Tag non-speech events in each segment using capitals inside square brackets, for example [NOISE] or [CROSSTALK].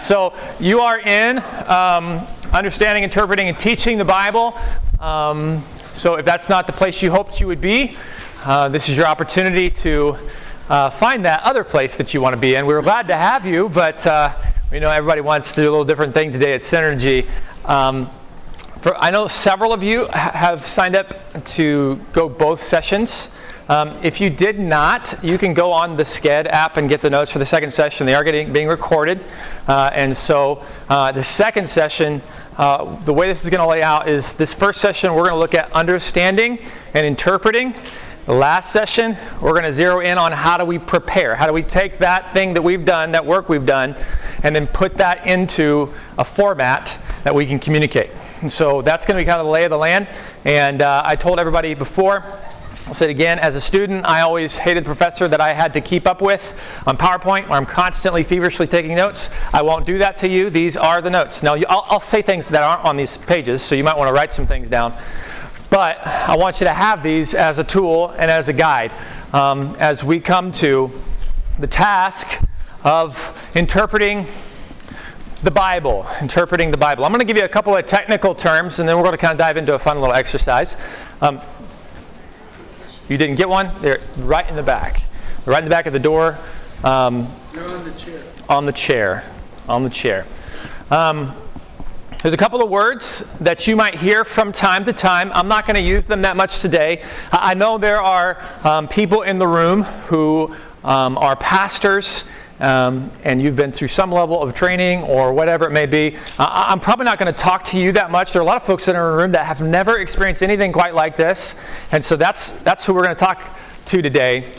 so you are in um, understanding, interpreting, and teaching the Bible. Um, so if that's not the place you hoped you would be, uh, this is your opportunity to uh, find that other place that you want to be in. We were glad to have you, but uh, we know everybody wants to do a little different thing today at Synergy. Um, for, I know several of you ha- have signed up to go both sessions. Um, if you did not, you can go on the SCED app and get the notes for the second session. They are getting being recorded, uh, and so uh, the second session, uh, the way this is going to lay out is this first session we're going to look at understanding and interpreting. The last session we're going to zero in on how do we prepare, how do we take that thing that we've done, that work we've done, and then put that into a format that we can communicate. And so that's going to be kind of the lay of the land. And uh, I told everybody before I'll say it again, as a student, I always hated the professor that I had to keep up with on PowerPoint where I'm constantly feverishly taking notes. I won't do that to you. These are the notes. Now, I'll, I'll say things that aren't on these pages, so you might want to write some things down. But I want you to have these as a tool and as a guide um, as we come to the task of interpreting the Bible, interpreting the Bible. I'm going to give you a couple of technical terms, and then we're going to kind of dive into a fun little exercise. Um, you didn't get one? They're right in the back. Right in the back of the door. Um, They're on the chair. On the chair. On the chair. Um, there's a couple of words that you might hear from time to time. I'm not going to use them that much today. I know there are um, people in the room who um, are pastors um, and you've been through some level of training or whatever it may be, uh, I'm probably not going to talk to you that much. There are a lot of folks in our room that have never experienced anything quite like this, and so that's that's who we're going to talk to today.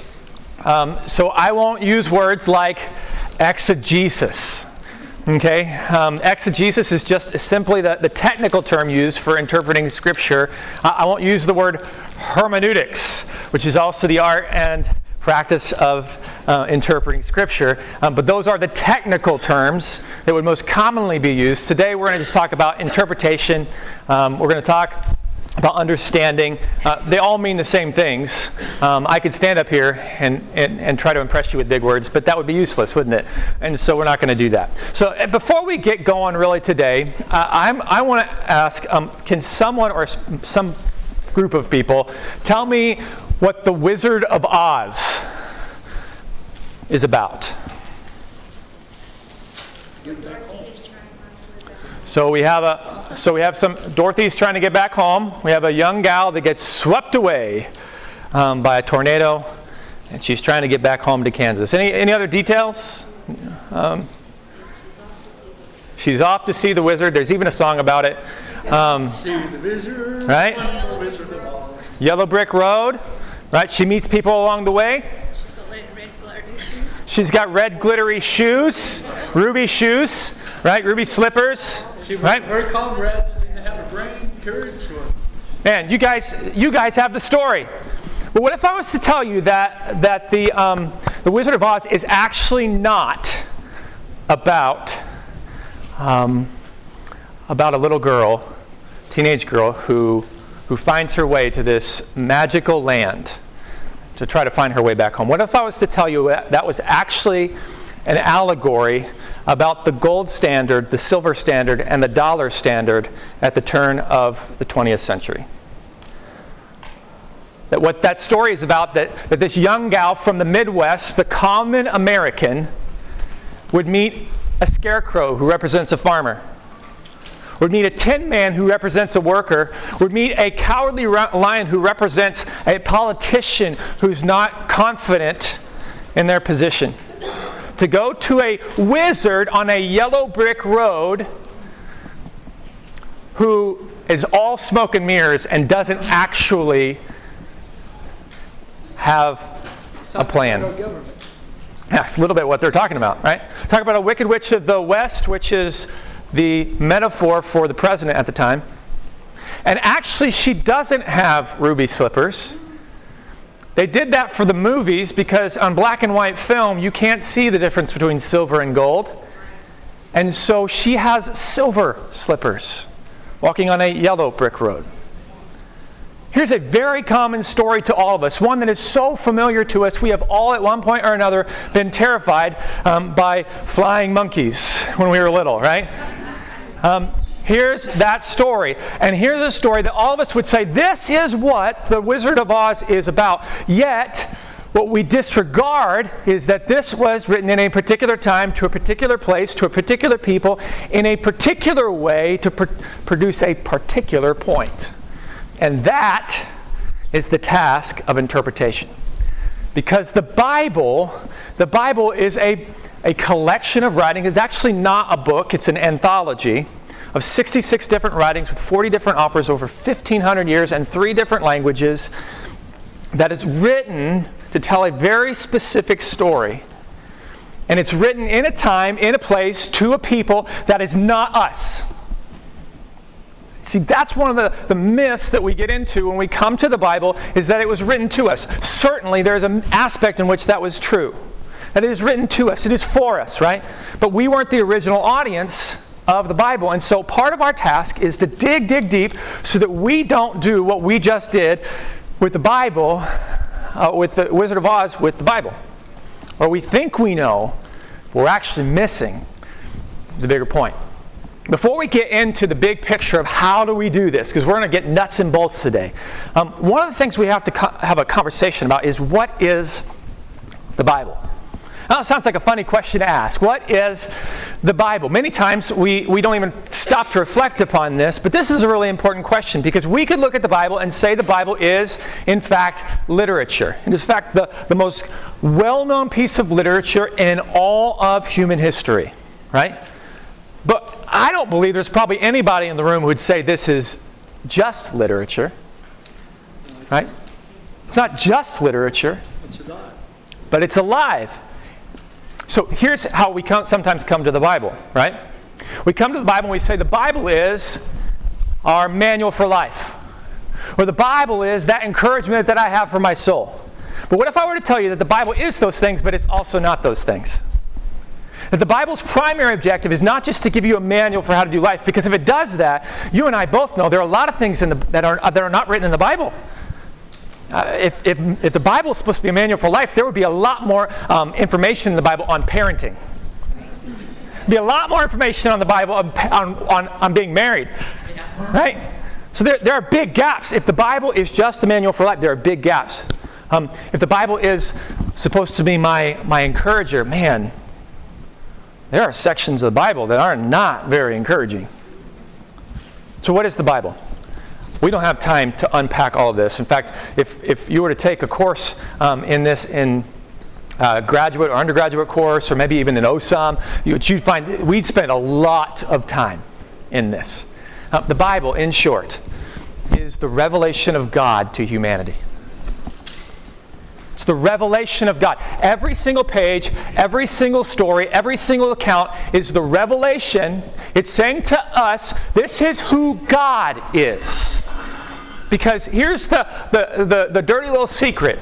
Um, so I won't use words like exegesis. Okay, um, exegesis is just simply the, the technical term used for interpreting scripture. I, I won't use the word hermeneutics, which is also the art and practice of uh, interpreting Scripture. Um, but those are the technical terms that would most commonly be used. Today we're going to just talk about interpretation. Um, we're going to talk about understanding. Uh, they all mean the same things. Um, I could stand up here and, and, and, try to impress you with big words, but that would be useless, wouldn't it? And so we're not going to do that. So uh, before we get going really today, uh, i want to ask um, can someone or some group of people tell me what The Wizard of Oz is about. So we have a so we have some Dorothy's trying to get back home. We have a young gal that gets swept away um, by a tornado, and she's trying to get back home to Kansas. Any any other details? Um, she's off to see the wizard. There's even a song about it. Um, see the wizard. Right. Yellow Brick Road. Right? She meets people along the way. She's got red glittery shoes, ruby shoes, right? Ruby slippers, she, right? Her comrades didn't have a brain courage or. Man, you guys, you guys have the story. But what if I was to tell you that that the um, the Wizard of Oz is actually not about um, about a little girl, teenage girl who who finds her way to this magical land to try to find her way back home. What if I was to tell you that, that was actually an allegory about the gold standard, the silver standard, and the dollar standard at the turn of the 20th century? That what that story is about, that, that this young gal from the Midwest, the common American, would meet a scarecrow who represents a farmer would meet a tin man who represents a worker, would meet a cowardly lion who represents a politician who's not confident in their position. To go to a wizard on a yellow brick road who is all smoke and mirrors and doesn't actually have a plan. Yeah, it's a little bit what they're talking about, right? Talk about a wicked witch of the west, which is the metaphor for the president at the time. And actually, she doesn't have ruby slippers. They did that for the movies because on black and white film, you can't see the difference between silver and gold. And so she has silver slippers walking on a yellow brick road. Here's a very common story to all of us, one that is so familiar to us. We have all, at one point or another, been terrified um, by flying monkeys when we were little, right? Um, here's that story. And here's a story that all of us would say this is what The Wizard of Oz is about. Yet, what we disregard is that this was written in a particular time, to a particular place, to a particular people, in a particular way to pr- produce a particular point. And that is the task of interpretation. Because the Bible, the Bible is a, a collection of writings. It's actually not a book, it's an anthology of 66 different writings with 40 different authors over 1,500 years and three different languages that is written to tell a very specific story. And it's written in a time, in a place, to a people that is not us. See, that's one of the, the myths that we get into when we come to the Bible is that it was written to us. Certainly, there's an aspect in which that was true. That it is written to us, it is for us, right? But we weren't the original audience of the Bible. And so part of our task is to dig, dig deep so that we don't do what we just did with the Bible, uh, with the Wizard of Oz, with the Bible. Or we think we know, we're actually missing the bigger point. Before we get into the big picture of how do we do this, because we're going to get nuts and bolts today, um, one of the things we have to co- have a conversation about is what is the Bible? Now, it sounds like a funny question to ask. What is the Bible? Many times we, we don't even stop to reflect upon this, but this is a really important question because we could look at the Bible and say the Bible is, in fact, literature. It is, in fact, the, the most well known piece of literature in all of human history, right? But I don't believe there's probably anybody in the room who would say this is just literature. Right? It's not just literature. It's alive. But it's alive. So here's how we come, sometimes come to the Bible, right? We come to the Bible and we say the Bible is our manual for life. Or the Bible is that encouragement that I have for my soul. But what if I were to tell you that the Bible is those things, but it's also not those things? That the Bible's primary objective is not just to give you a manual for how to do life, because if it does that, you and I both know there are a lot of things the, that, are, that are not written in the Bible. Uh, if, if, if, the Bible is supposed to be a manual for life, there would be a lot more um, information in the Bible on parenting. Be a lot more information on the Bible on, on, on, on being married. Right? So there, there are big gaps. If the Bible is just a manual for life, there are big gaps. Um, if the Bible is supposed to be my, my encourager, man, there are sections of the Bible that are not very encouraging. So, what is the Bible? We don't have time to unpack all of this. In fact, if, if you were to take a course um, in this in uh, graduate or undergraduate course, or maybe even an OSOM, you, would find we'd spend a lot of time in this. Uh, the Bible, in short, is the revelation of God to humanity. It's the revelation of God. Every single page, every single story, every single account is the revelation. It's saying to us, this is who God is. Because here's the, the, the, the dirty little secret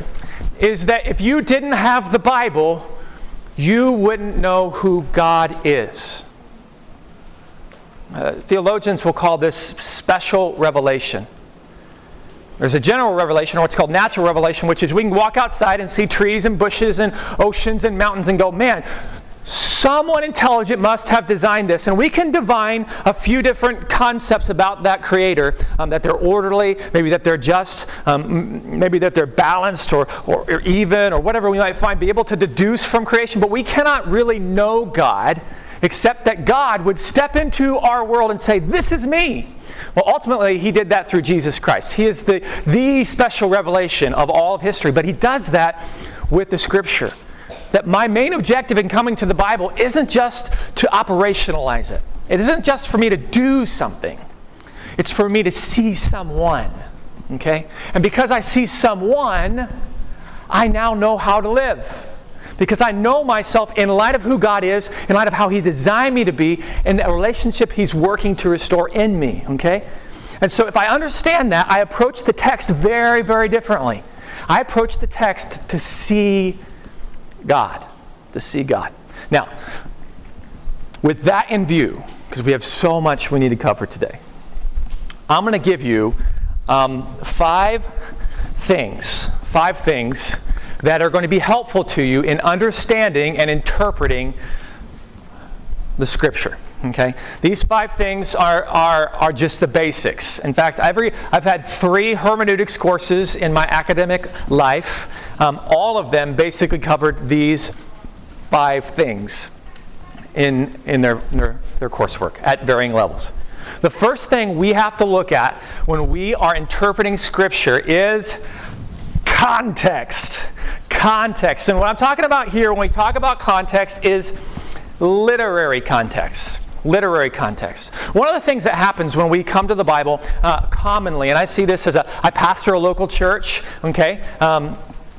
is that if you didn't have the Bible, you wouldn't know who God is. Uh, theologians will call this special revelation. There's a general revelation, or what's called natural revelation, which is we can walk outside and see trees and bushes and oceans and mountains and go, man, someone intelligent must have designed this. And we can divine a few different concepts about that creator um, that they're orderly, maybe that they're just, um, maybe that they're balanced or, or, or even, or whatever we might find, be able to deduce from creation. But we cannot really know God except that God would step into our world and say, This is me. Well, ultimately, he did that through Jesus Christ. He is the, the special revelation of all of history, but he does that with the scripture. That my main objective in coming to the Bible isn't just to operationalize it, it isn't just for me to do something, it's for me to see someone. Okay? And because I see someone, I now know how to live because I know myself in light of who God is, in light of how He designed me to be, and the relationship He's working to restore in me. Okay? And so if I understand that, I approach the text very, very differently. I approach the text to see God. To see God. Now, with that in view, because we have so much we need to cover today, I'm going to give you um, five things, five things that are going to be helpful to you in understanding and interpreting the Scripture. Okay? These five things are, are, are just the basics. In fact, every, I've had three hermeneutics courses in my academic life. Um, all of them basically covered these five things in, in their, their, their coursework at varying levels. The first thing we have to look at when we are interpreting Scripture is context. Context. And what I'm talking about here when we talk about context is literary context literary context. One of the things that happens when we come to the Bible uh, commonly, and I see this as a, I pastor a local church, okay? Um,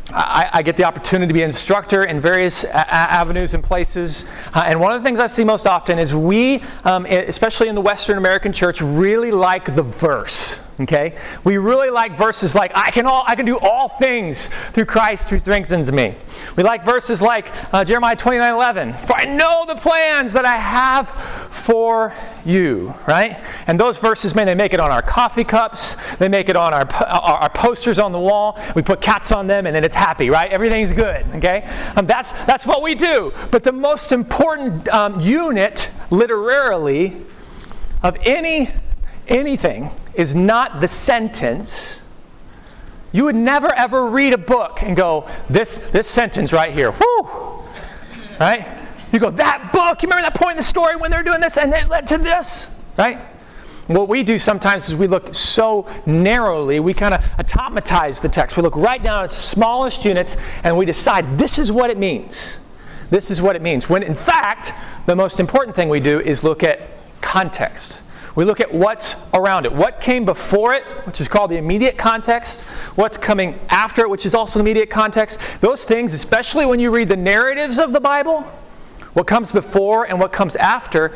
I, I, get the opportunity to be an instructor in various a- avenues and places. Uh, and one of the things I see most often is we, um, especially in the Western American church, really like the verse. Okay? We really like verses like, I can, all, I can do all things through Christ who strengthens me. We like verses like uh, Jeremiah 29 11, for I know the plans that I have for you, right? And those verses, man, they make it on our coffee cups, they make it on our, our, our posters on the wall. We put cats on them, and then it's happy, right? Everything's good, okay? Um, that's, that's what we do. But the most important um, unit, literarily, of any anything is not the sentence. You would never ever read a book and go, this, this sentence right here, whoo, right? You go, that book, you remember that point in the story when they're doing this and it led to this, right? What we do sometimes is we look so narrowly, we kind of automatize the text. We look right down at smallest units and we decide this is what it means. This is what it means. When in fact, the most important thing we do is look at context. We look at what's around it. What came before it, which is called the immediate context. What's coming after it, which is also the immediate context. Those things, especially when you read the narratives of the Bible, what comes before and what comes after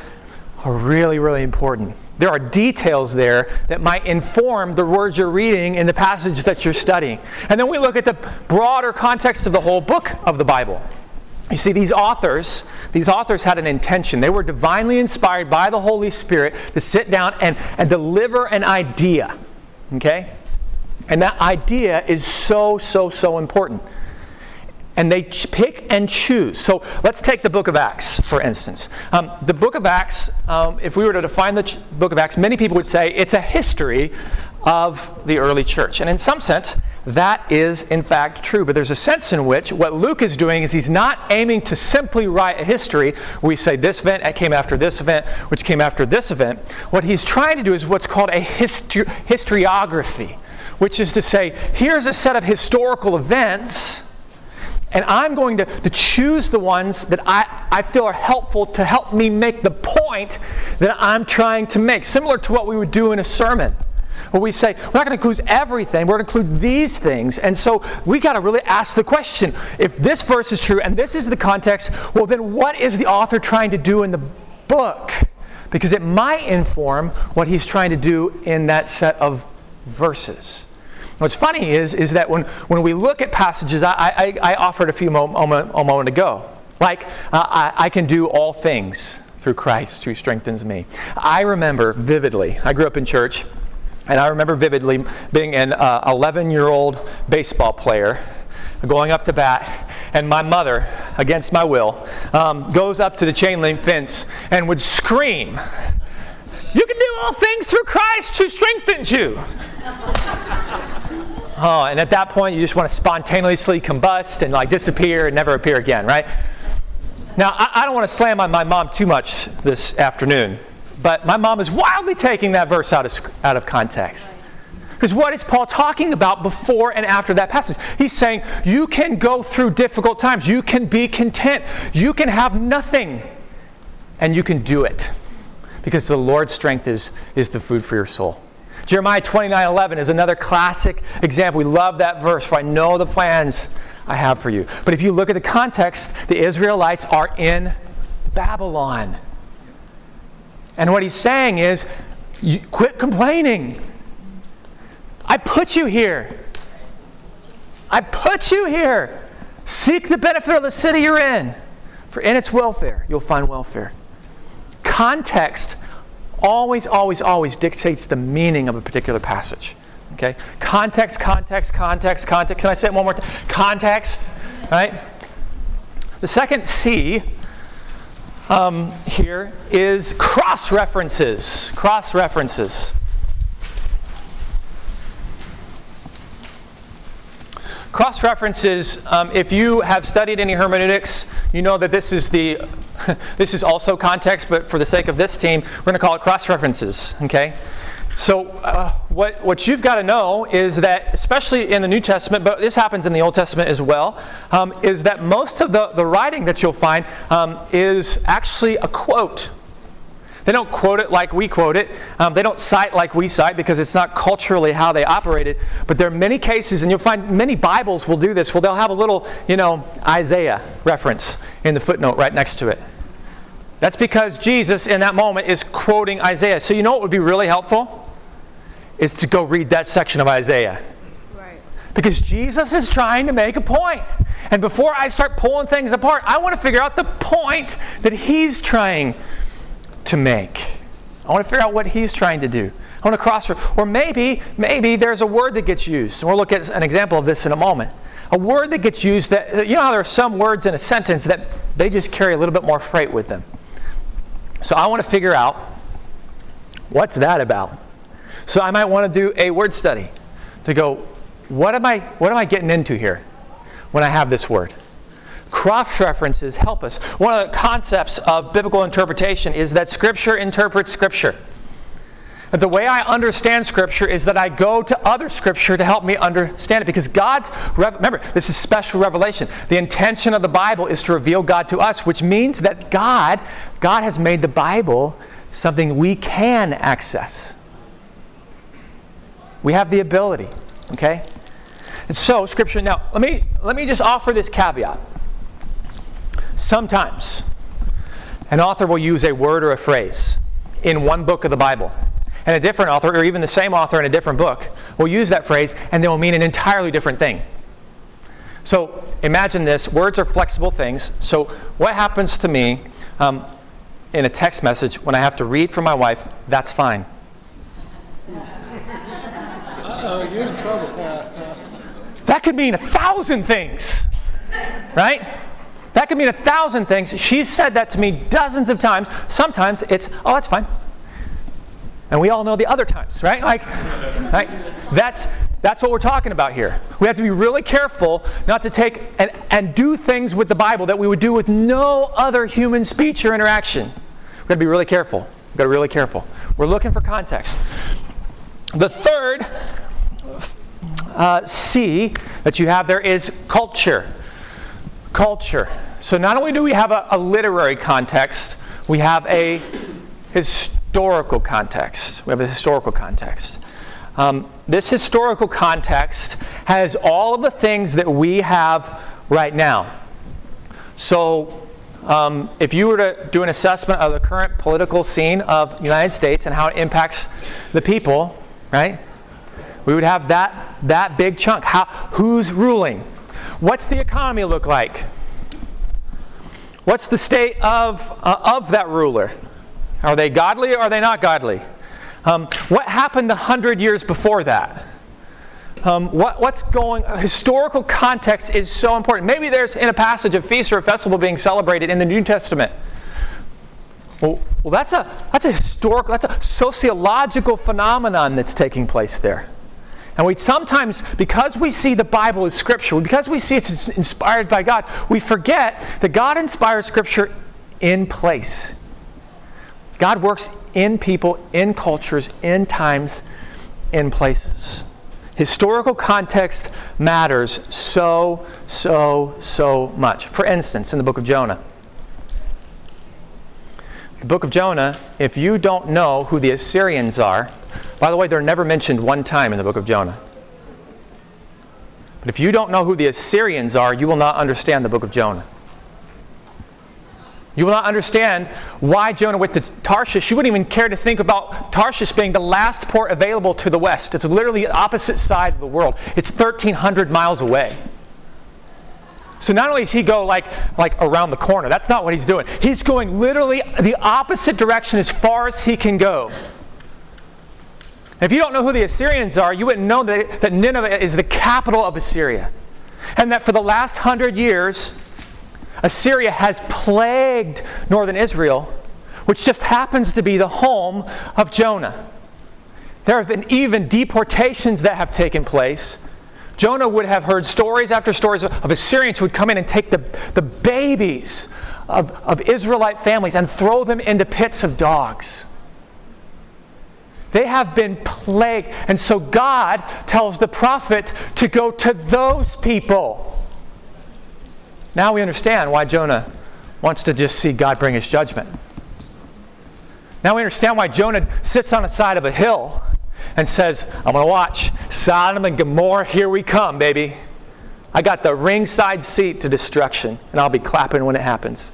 are really, really important. There are details there that might inform the words you're reading in the passage that you're studying. And then we look at the broader context of the whole book of the Bible. You see, these authors, these authors had an intention. They were divinely inspired by the Holy Spirit to sit down and, and deliver an idea. Okay? And that idea is so, so, so important. And they pick and choose. So let's take the book of Acts, for instance. Um, the book of Acts, um, if we were to define the ch- book of Acts, many people would say it's a history of the early church. And in some sense, that is in fact true. But there's a sense in which what Luke is doing is he's not aiming to simply write a history we say this event came after this event, which came after this event. What he's trying to do is what's called a histori- historiography, which is to say, here's a set of historical events. And I'm going to, to choose the ones that I, I feel are helpful to help me make the point that I'm trying to make, similar to what we would do in a sermon where we say, we're not going to include everything, we're going to include these things. And so we got to really ask the question if this verse is true and this is the context, well, then what is the author trying to do in the book? Because it might inform what he's trying to do in that set of verses. What's funny is, is that when, when we look at passages, I, I, I offered a few moment, a moment ago, like uh, I, I can do all things through Christ who strengthens me. I remember vividly, I grew up in church. And I remember vividly being an 11 uh, year old baseball player going up to bat, and my mother, against my will, um, goes up to the chain link fence and would scream, You can do all things through Christ who strengthens you. [LAUGHS] oh, and at that point, you just want to spontaneously combust and like disappear and never appear again, right? Now, I, I don't want to slam on my mom too much this afternoon. But my mom is wildly taking that verse out of, out of context. Because what is Paul talking about before and after that passage? He's saying you can go through difficult times, you can be content, you can have nothing, and you can do it. Because the Lord's strength is, is the food for your soul. Jeremiah 29 11 is another classic example. We love that verse, for I know the plans I have for you. But if you look at the context, the Israelites are in Babylon. And what he's saying is, quit complaining. I put you here. I put you here. Seek the benefit of the city you're in, for in its welfare you'll find welfare. Context always, always, always dictates the meaning of a particular passage. Okay? Context, context, context, context. Can I say it one more time? Context, right? The second C um, here is cross references. Cross references. Cross references, um, if you have studied any hermeneutics, you know that this is the [LAUGHS] this is also context, but for the sake of this team, we're going to call it cross references. Okay. So, uh, what, what you've got to know is that, especially in the New Testament, but this happens in the Old Testament as well, um, is that most of the, the writing that you'll find um, is actually a quote. They don't quote it like we quote it. Um, they don't cite like we cite because it's not culturally how they operated. But there are many cases, and you'll find many Bibles will do this. Well, they'll have a little, you know, Isaiah reference in the footnote right next to it. That's because Jesus, in that moment, is quoting Isaiah. So, you know what would be really helpful? Is to go read that section of Isaiah. Right. Because Jesus is trying to make a point. And before I start pulling things apart, I want to figure out the point that he's trying to make. I want to figure out what he's trying to do. I want to cross, or maybe, maybe there's a word that gets used. And we'll look at an example of this in a moment. A word that gets used that, you know how there are some words in a sentence that they just carry a little bit more freight with them. So I want to figure out what's that about. So I might want to do a word study to go, what am I, what am I getting into here when I have this word? Cross references help us. One of the concepts of biblical interpretation is that Scripture interprets Scripture. The way I understand Scripture is that I go to other Scripture to help me understand it. Because God's, remember, this is special revelation. The intention of the Bible is to reveal God to us, which means that God, God has made the Bible something we can access. We have the ability, okay? And so, Scripture, now, let me, let me just offer this caveat. Sometimes an author will use a word or a phrase in one book of the Bible. And a different author, or even the same author in a different book, will use that phrase and they will mean an entirely different thing. So imagine this words are flexible things. So, what happens to me um, in a text message when I have to read for my wife? That's fine. Oh, you're in trouble. That could mean a thousand things, right? That could mean a thousand things. She's said that to me dozens of times. Sometimes it's, oh, that's fine. And we all know the other times, right? Like, right? That's, that's what we're talking about here. We have to be really careful not to take and, and do things with the Bible that we would do with no other human speech or interaction. We've got to be really careful. We've got to be really careful. We're looking for context. The third uh, C that you have there is culture. Culture. So not only do we have a, a literary context, we have a historical context. We have a historical context. Um, this historical context has all of the things that we have right now. So, um, if you were to do an assessment of the current political scene of the United States and how it impacts the people, right? We would have that, that big chunk. How, who's ruling? What's the economy look like? What's the state of, uh, of that ruler? Are they godly or are they not godly? Um, what happened a hundred years before that? Um, what, what's going historical context is so important maybe there's in a passage a feast or a festival being celebrated in the new testament well, well that's a that's a historical that's a sociological phenomenon that's taking place there and we sometimes, because we see the Bible as Scripture, because we see it's inspired by God, we forget that God inspires Scripture in place. God works in people, in cultures, in times, in places. Historical context matters so, so, so much. For instance, in the book of Jonah. The book of Jonah, if you don't know who the Assyrians are, by the way, they're never mentioned one time in the book of Jonah. But if you don't know who the Assyrians are, you will not understand the book of Jonah. You will not understand why Jonah went to Tarshish. You wouldn't even care to think about Tarshish being the last port available to the west. It's literally the opposite side of the world. It's 1,300 miles away. So not only does he go like, like around the corner, that's not what he's doing. He's going literally the opposite direction as far as he can go. If you don't know who the Assyrians are, you wouldn't know that, that Nineveh is the capital of Assyria. And that for the last hundred years, Assyria has plagued northern Israel, which just happens to be the home of Jonah. There have been even deportations that have taken place. Jonah would have heard stories after stories of, Assyrians who would come in and take the, the babies of, of Israelite families and throw them into pits of dogs. They have been plagued. And so God tells the prophet to go to those people. Now we understand why Jonah wants to just see God bring his judgment. Now we understand why Jonah sits on the side of a hill and says, I'm going to watch Sodom and Gomorrah, here we come, baby. I got the ringside seat to destruction, and I'll be clapping when it happens.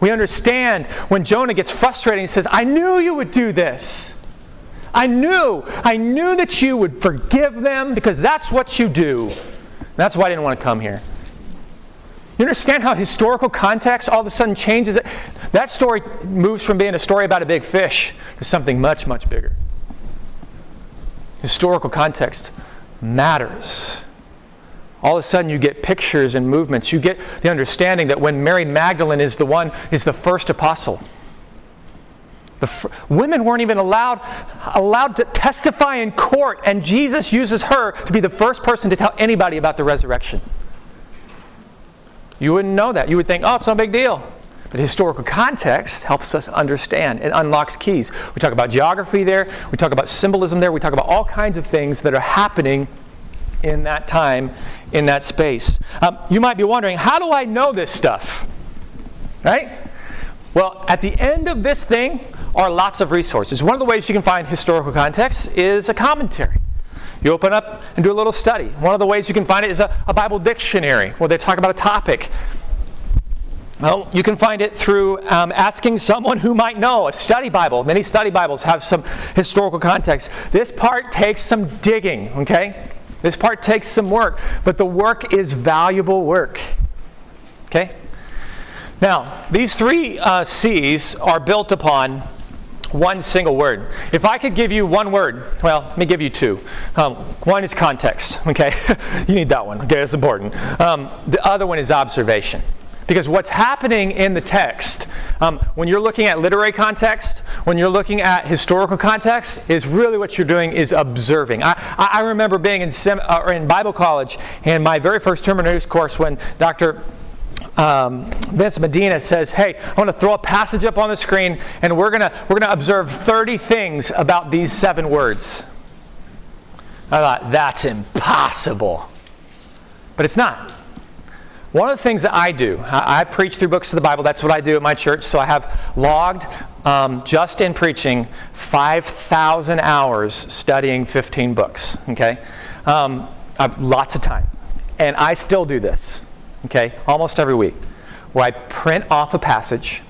We understand when Jonah gets frustrated and says, I knew you would do this. I knew, I knew that you would forgive them because that's what you do. That's why I didn't want to come here. You understand how historical context all of a sudden changes it? That story moves from being a story about a big fish to something much, much bigger. Historical context matters. All of a sudden, you get pictures and movements. You get the understanding that when Mary Magdalene is the one, is the first apostle. The fr- women weren't even allowed, allowed to testify in court, and Jesus uses her to be the first person to tell anybody about the resurrection. You wouldn't know that. You would think, oh, it's no big deal. But historical context helps us understand. It unlocks keys. We talk about geography there, we talk about symbolism there, we talk about all kinds of things that are happening in that time, in that space. Um, you might be wondering, how do I know this stuff? Right? Well, at the end of this thing are lots of resources. One of the ways you can find historical context is a commentary. You open up and do a little study. One of the ways you can find it is a, a Bible dictionary where they talk about a topic. Well, you can find it through um, asking someone who might know, a study Bible. Many study Bibles have some historical context. This part takes some digging, okay? This part takes some work, but the work is valuable work. Okay? Now, these three uh, C's are built upon one single word. If I could give you one word, well, let me give you two. Um, one is context, okay? [LAUGHS] you need that one, okay? That's important. Um, the other one is observation. Because what's happening in the text, um, when you're looking at literary context, when you're looking at historical context, is really what you're doing is observing. I, I remember being in, sem- uh, in Bible college, and my very first hermeneutics course when Dr um, Vince Medina says, "Hey, I want to throw a passage up on the screen, and we're gonna we're gonna observe 30 things about these seven words." I thought that's impossible, but it's not. One of the things that I do, I, I, preach through books of the Bible. That's what I do at my church. So I have logged um, just in preaching 5,000 hours studying 15 books. Okay, um, I've lots of time, and I still do this okay, almost every week, where I print off a passage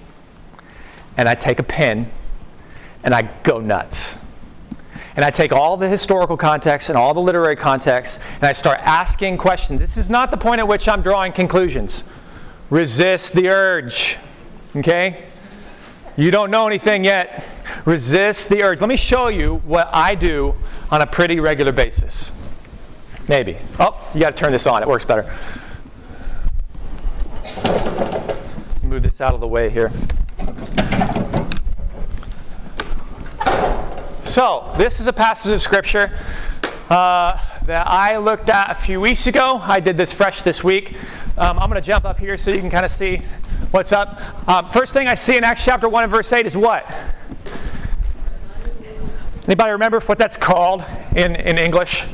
and I take a pen and I go nuts. And I take all the historical context and all the literary context and I start asking questions. This is not the point at which I'm drawing conclusions. Resist the urge, okay? You don't know anything yet. Resist the urge. Let me show you what I do on a pretty regular basis. Maybe. Oh, you got to turn this on. It works better. Move this out of the way here. So, this is a passage of Scripture uh, that I looked at a few weeks ago. I did this fresh this week. Um, I'm going to jump up here so you can kind of see what's up. Um, first thing I see in Acts chapter 1 and verse 8 is what? Anybody remember what that's called in, in English?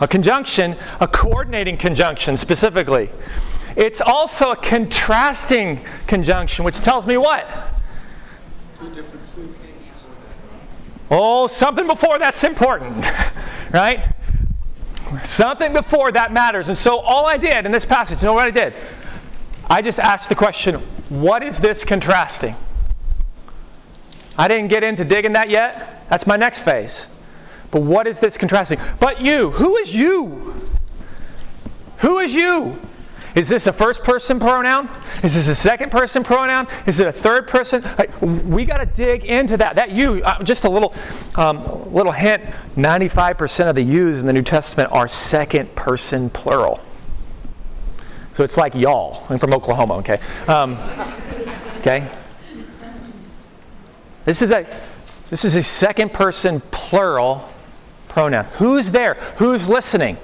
A conjunction, a coordinating conjunction specifically. It's also a contrasting conjunction, which tells me what? Oh, something before that's important, [LAUGHS] right? Something before that matters. And so all I did in this passage, you know what I did? I just asked the question, what is this contrasting? I didn't get into digging that yet. That's my next phase. But what is this contrasting? But you, who is you? Who is you? Is this a first person pronoun? Is this a second person pronoun? Is it a third person? We got to dig into that. That you, uh, just a little, um, little hint 95% of the yous in the New Testament are second person plural. So it's like y'all. I'm from Oklahoma, okay? Um, okay? This is a this is a second person plural pronoun. Who's there? Who's listening?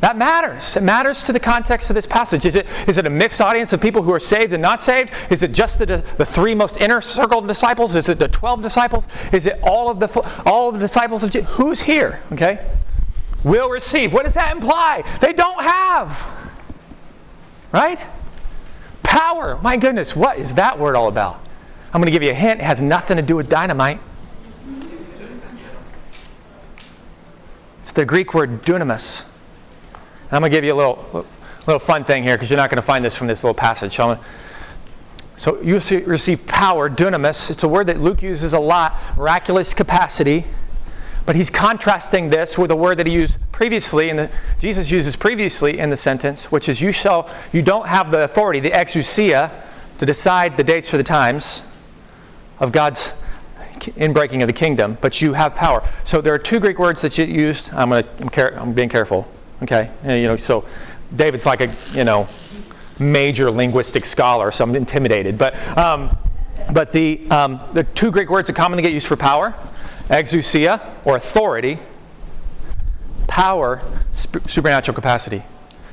That matters. It matters to the context of this passage. Is it, is it a mixed audience of people who are saved and not saved? Is it just the, the three most inner circle disciples? Is it the 12 disciples? Is it all of the, all of the disciples of Jesus? Who's here? Okay? Will receive. What does that imply? They don't have. Right? Power. My goodness, what is that word all about? I'm going to give you a hint. It has nothing to do with dynamite. It's the Greek word dunamis. I'm going to give you a little, little fun thing here because you're not going to find this from this little passage. So, so you receive power, dunamis. It's a word that Luke uses a lot, miraculous capacity. But he's contrasting this with a word that he used previously, and Jesus uses previously in the sentence, which is you shall you don't have the authority, the exousia, to decide the dates for the times of God's inbreaking of the kingdom, but you have power. So there are two Greek words that you used. I'm to I'm, care, I'm being careful. Okay, and, you know, so David's like a you know major linguistic scholar, so I'm intimidated. But um, but the um, the two Greek words that commonly get used for power exousia, or authority, power, sp- supernatural capacity.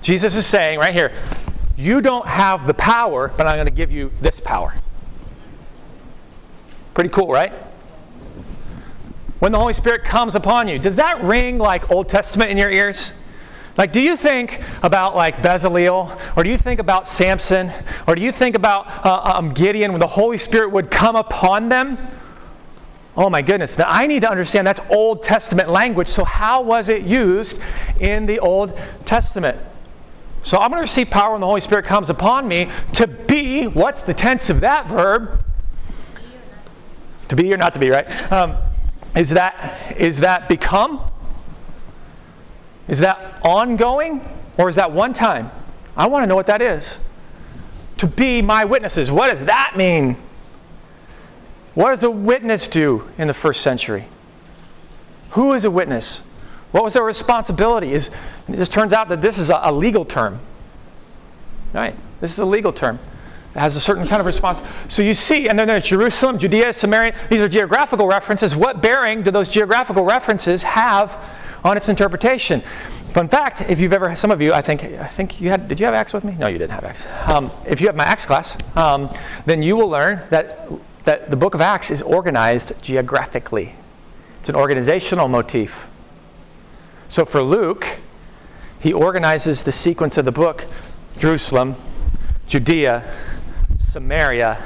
Jesus is saying right here, you don't have the power, but I'm going to give you this power. Pretty cool, right? When the Holy Spirit comes upon you, does that ring like Old Testament in your ears? Like, do you think about like Bezalel, or do you think about Samson, or do you think about uh, um, Gideon when the Holy Spirit would come upon them? Oh my goodness. Now I need to understand that's Old Testament language. So, how was it used in the Old Testament? So, I'm going to receive power when the Holy Spirit comes upon me to be, what's the tense of that verb? To be or not to be, right? Um, is, that, is that become? Is that ongoing? Or is that one time? I want to know what that is. To be my witnesses. What does that mean? What does a witness do in the first century? Who is a witness? What was their responsibility? Is, it just turns out that this is a, a legal term. Right? This is a legal term. It has a certain kind of response. So you see, and then there's Jerusalem, Judea, Samaria. These are geographical references. What bearing do those geographical references have on its interpretation? Fun fact: If you've ever, some of you, I think, I think you had. Did you have Acts with me? No, you didn't have Acts. Um, if you have my Acts class, um, then you will learn that that the book of Acts is organized geographically. It's an organizational motif. So for Luke, he organizes the sequence of the book Jerusalem, Judea, Samaria,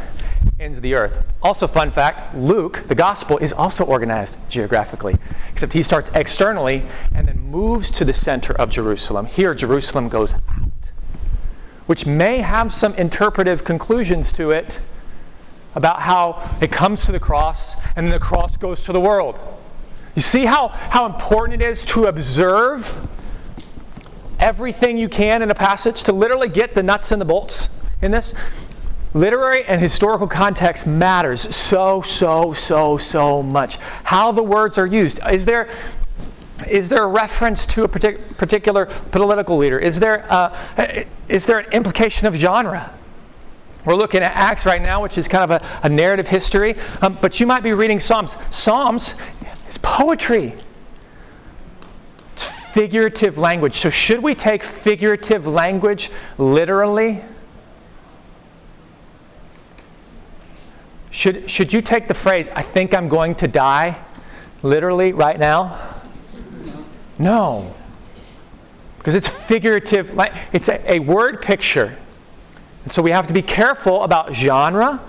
ends of the earth. Also, fun fact Luke, the gospel, is also organized geographically, except he starts externally and then moves to the center of Jerusalem. Here, Jerusalem goes out, which may have some interpretive conclusions to it about how it comes to the cross and then the cross goes to the world. You see how, how important it is to observe everything you can in a passage, to literally get the nuts and the bolts in this? Literary and historical context matters so, so, so, so much. How the words are used. Is there, is there a reference to a partic- particular political leader? Is there, uh, is there an implication of genre? We're looking at Acts right now, which is kind of a, a narrative history, um, but you might be reading Psalms. Psalms is poetry. It's figurative language. So, should we take figurative language literally? Should, should you take the phrase, I think I'm going to die, literally right now? No. Because it's figurative, it's a, a word picture. And so we have to be careful about genre.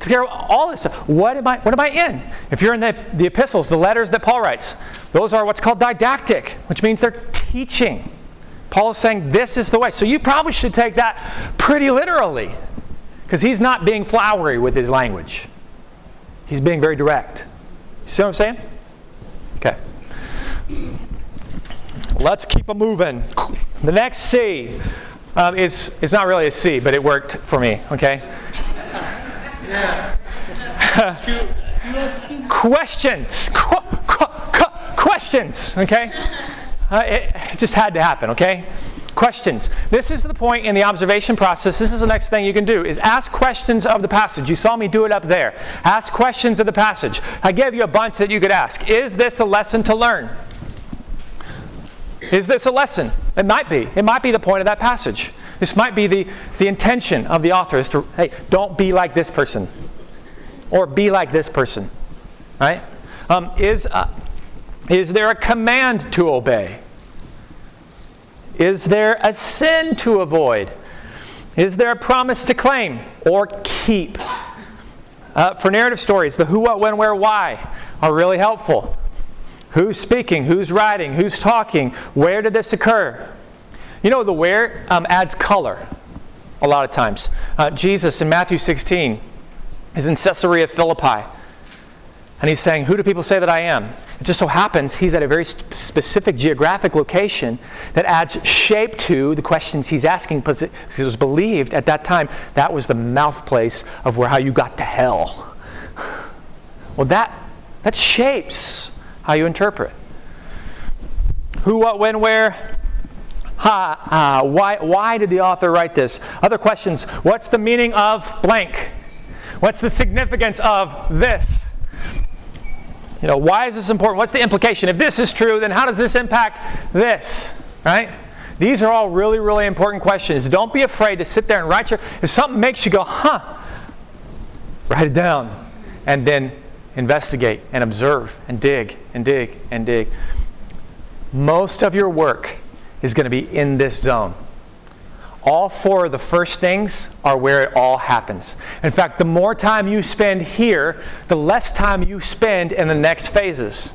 To care all this stuff. What am I? What am I in? If you're in the, the epistles, the letters that Paul writes, those are what's called didactic, which means they're teaching. Paul is saying this is the way. So you probably should take that pretty literally, because he's not being flowery with his language. He's being very direct. See what I'm saying? Okay. Let's keep a moving. The next C um, is, is not really a C, but it worked for me, okay? [LAUGHS] questions. Qu- qu- qu- questions, okay? Uh, it just had to happen, okay? Questions. This is the point in the observation process. This is the next thing you can do is ask questions of the passage. You saw me do it up there. Ask questions of the passage. I gave you a bunch that you could ask. Is this a lesson to learn? Is this a lesson? It might be. It might be the point of that passage. This might be the, the intention of the author is to, hey, don't be like this person. Or be like this person. Right? Um, is, uh, is there a command to obey? Is there a sin to avoid? Is there a promise to claim or keep? Uh, for narrative stories, the who, what, when, where, why are really helpful. Who's speaking? Who's writing? Who's talking? Where did this occur? You know, the where um, adds color a lot of times. Uh, Jesus in Matthew 16 is in Caesarea Philippi. And he's saying, Who do people say that I am? It just so happens he's at a very specific geographic location that adds shape to the questions he's asking because it was believed at that time that was the mouth place of where how you got to hell. Well, that, that shapes how you interpret. Who, what, when, where, ha, ah, why, why did the author write this? Other questions. What's the meaning of blank? What's the significance of this? You know, why is this important? What's the implication? If this is true, then how does this impact this? Right? These are all really, really important questions. Don't be afraid to sit there and write your. If something makes you go, huh, write it down, and then investigate and observe and dig and dig and dig. Most of your work is going to be in this zone. All four of the first things are where it all happens. In fact, the more time you spend here, the less time you spend in the next phases.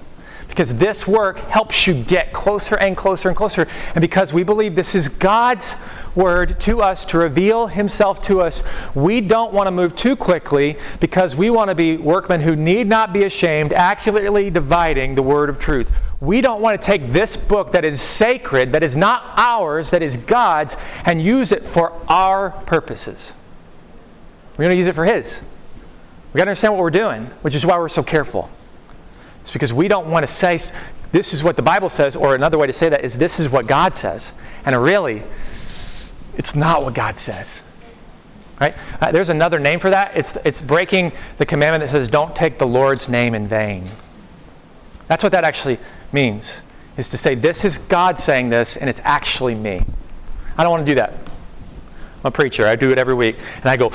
Because this work helps you get closer and closer and closer. And because we believe this is God's word to us to reveal himself to us, we don't want to move too quickly because we want to be workmen who need not be ashamed, accurately dividing the word of truth. We don't want to take this book that is sacred, that is not ours, that is God's, and use it for our purposes. We're going to use it for His. We've got to understand what we're doing, which is why we're so careful. It's because we don't want to say, this is what the Bible says, or another way to say that is, this is what God says. And really, it's not what God says. Right? Uh, there's another name for that. It's, it's breaking the commandment that says, don't take the Lord's name in vain. That's what that actually means, is to say, this is God saying this, and it's actually me. I don't want to do that. I'm a preacher. I do it every week. And I go,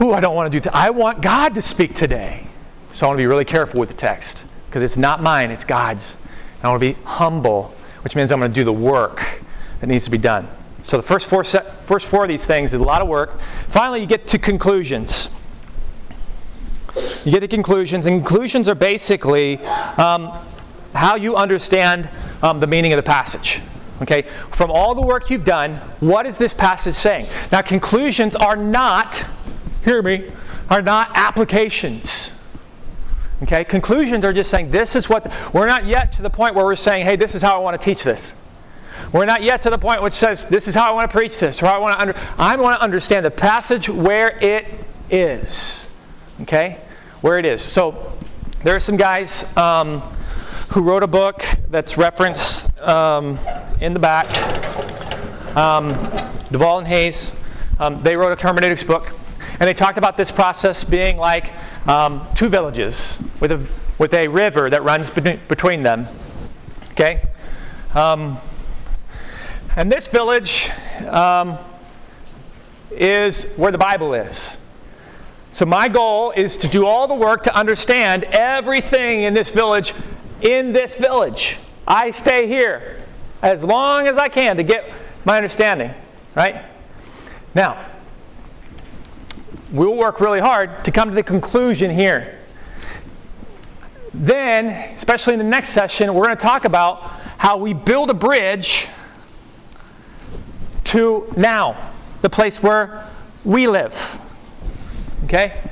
ooh, I don't want to do that. I want God to speak today. So I want to be really careful with the text because it's not mine, it's God's. And I want to be humble, which means I'm going to do the work that needs to be done. So the first four, set, first four of these things is a lot of work. Finally, you get to conclusions. You get to conclusions, and conclusions are basically um, how you understand um, the meaning of the passage. Okay, from all the work you've done, what is this passage saying? Now, conclusions are not, hear me, are not applications. Okay, conclusions are just saying this is what, the, we're not yet to the point where we're saying, hey, this is how I want to teach this. We're not yet to the point which says, this is how I want to preach this, or I want to, under, I want to understand the passage where it is. Okay? Where it is. So, there are some guys um, who wrote a book that's referenced um, in the back. Um, Duvall and Hays. Um, they wrote a hermeneutics book, and they talked about this process being like um, two villages with a, with a river that runs be- between them. Okay? Um, and this village um, is where the Bible is. So, my goal is to do all the work to understand everything in this village in this village. I stay here as long as I can to get my understanding, right? Now, we'll work really hard to come to the conclusion here. Then, especially in the next session, we're going to talk about how we build a bridge to now, the place where we live. Okay?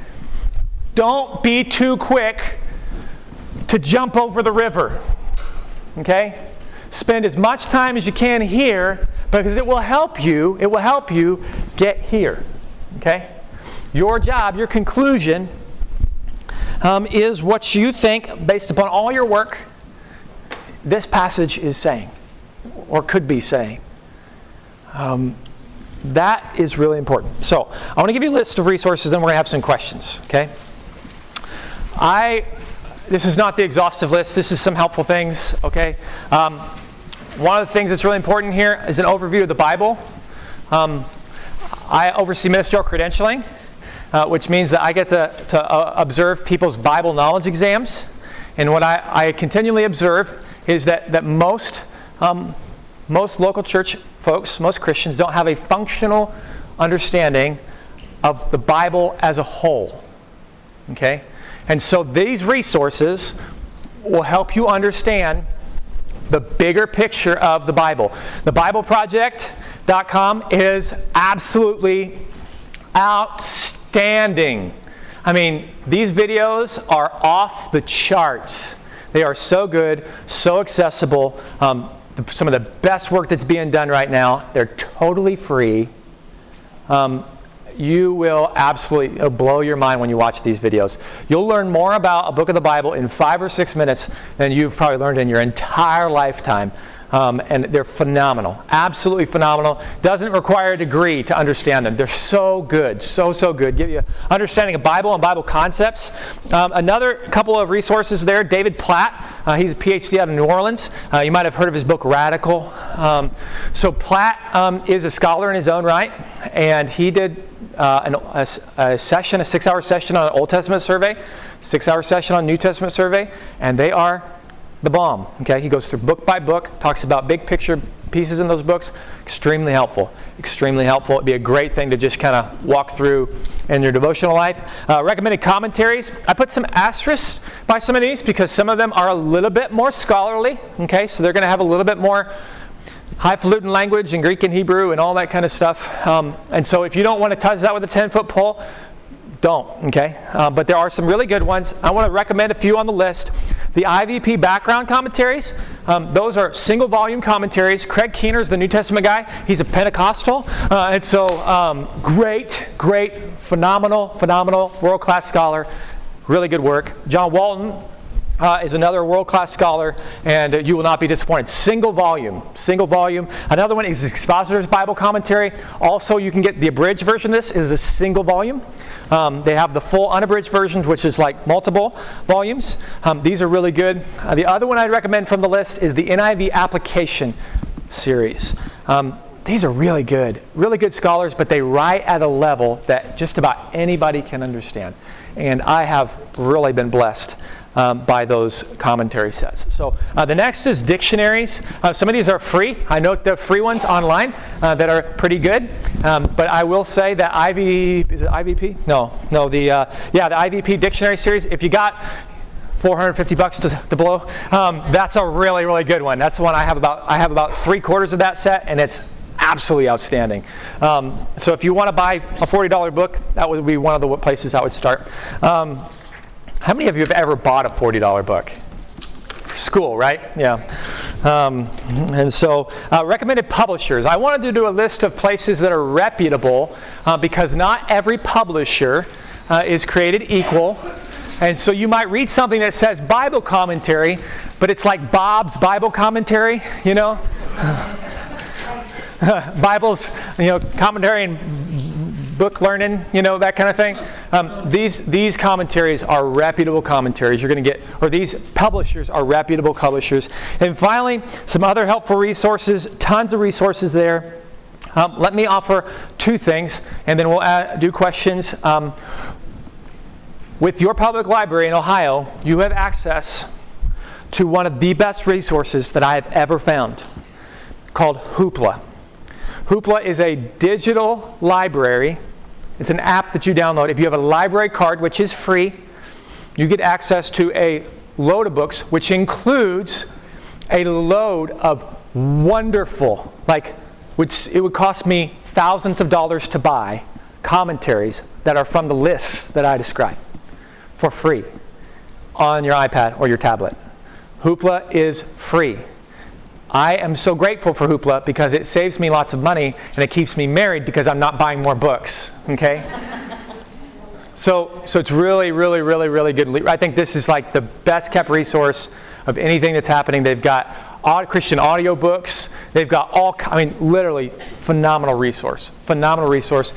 Don't be too quick to jump over the river. Okay? Spend as much time as you can here, because it will help you, it will help you get here. Okay? Your job, your conclusion um, is what you think, based upon all your work, this passage is saying, or could be saying. Um, that is really important. So, I want to give you a list of resources, then we're going to have some questions. Okay? I, this is not the exhaustive list. This is some helpful things. Okay? Um, one of the things that's really important here is an overview of the Bible. Um, I oversee ministerial credentialing, uh, which means that I get to, to uh, observe people's Bible knowledge exams. And what I, I continually observe is that, that most, um, most local church folks, most Christians, don't have a functional understanding of the Bible as a whole. Okay? And so these resources will help you understand the bigger picture of the Bible. The BibleProject.com is absolutely outstanding. I mean, these videos are off the charts. They are so good, so accessible. Um, some of the best work that's being done right now. They're totally free. Um, you will absolutely blow your mind when you watch these videos. You'll learn more about a book of the Bible in five or six minutes than you've probably learned in your entire lifetime. Um, and they're phenomenal, absolutely phenomenal. Doesn't require a degree to understand them. They're so good, so so good. Give you understanding of Bible and Bible concepts. Um, another couple of resources there. David Platt, uh, he's a PhD out of New Orleans. Uh, you might have heard of his book Radical. Um, so Platt um, is a scholar in his own right, and he did uh, an, a, a, session, a six-hour session on an Old Testament survey, six-hour session on New Testament survey, and they are the bomb. Okay, he goes through book by book, talks about big picture pieces in those books. Extremely helpful. Extremely helpful. It'd be a great thing to just kind of walk through in your devotional life. Uh, recommended commentaries. I put some asterisks by some of these because some of them are a little bit more scholarly. Okay, so they're going to have a little bit more highfalutin language and Greek and Hebrew and all that kind of stuff. Um, and so if you don't want to touch that with a 10 foot pole, don't, okay? Uh, but there are some really good ones. I want to recommend a few on the list. The IVP background commentaries, um, those are single volume commentaries. Craig Keener is the New Testament guy. He's a Pentecostal. Uh, and so, um, great, great, phenomenal, phenomenal, world class scholar. Really good work. John Walton, uh, is another world class scholar, and uh, you will not be disappointed. Single volume, single volume. Another one is Expositor's Bible Commentary. Also, you can get the abridged version of this, it is a single volume. Um, they have the full unabridged versions, which is like multiple volumes. Um, these are really good. Uh, the other one I'd recommend from the list is the NIV Application series. Um, these are really good, really good scholars, but they write at a level that just about anybody can understand. And I have really been blessed um, by those commentary sets. So uh, the next is dictionaries. Uh, some of these are free. I note the free ones online uh, that are pretty good. Um, but I will say that IV is it IVP? No, no. The uh, yeah, the IVP dictionary series. If you got 450 bucks to, to blow, um, that's a really really good one. That's the one I have about I have about three quarters of that set, and it's absolutely outstanding. Um, so if you want to buy a $40 book, that would be one of the places I would start. Um, how many of you have ever bought a $40 book? School, right? Yeah. Um, and so, uh, recommended publishers. I wanted to do a list of places that are reputable uh, because not every publisher uh, is created equal. And so you might read something that says Bible commentary, but it's like Bob's Bible commentary, you know? [LAUGHS] Bible's, you know, commentary and book learning, you know, that kind of thing. Um, these, these commentaries are reputable commentaries. You're going to get, or these publishers are reputable publishers. And finally, some other helpful resources, tons of resources there. Um, let me offer two things, and then we'll add, do questions. Um, with your public library in Ohio, you have access to one of the best resources that I have ever found called Hoopla. Hoopla is a digital library. It's an app that you download. If you have a library card, which is free, you get access to a load of books, which includes a load of wonderful, like, which it would cost me thousands of dollars to buy, commentaries that are from the lists that I describe for free on your iPad or your tablet. Hoopla is free. I am so grateful for Hoopla because it saves me lots of money and it keeps me married because I'm not buying more books. Okay? [LAUGHS] so, so it's really, really, really, really good. I think this is like the best kept resource of anything that's happening. They've got Christian audio books. They've got all, I mean, literally phenomenal resource. Phenomenal resource.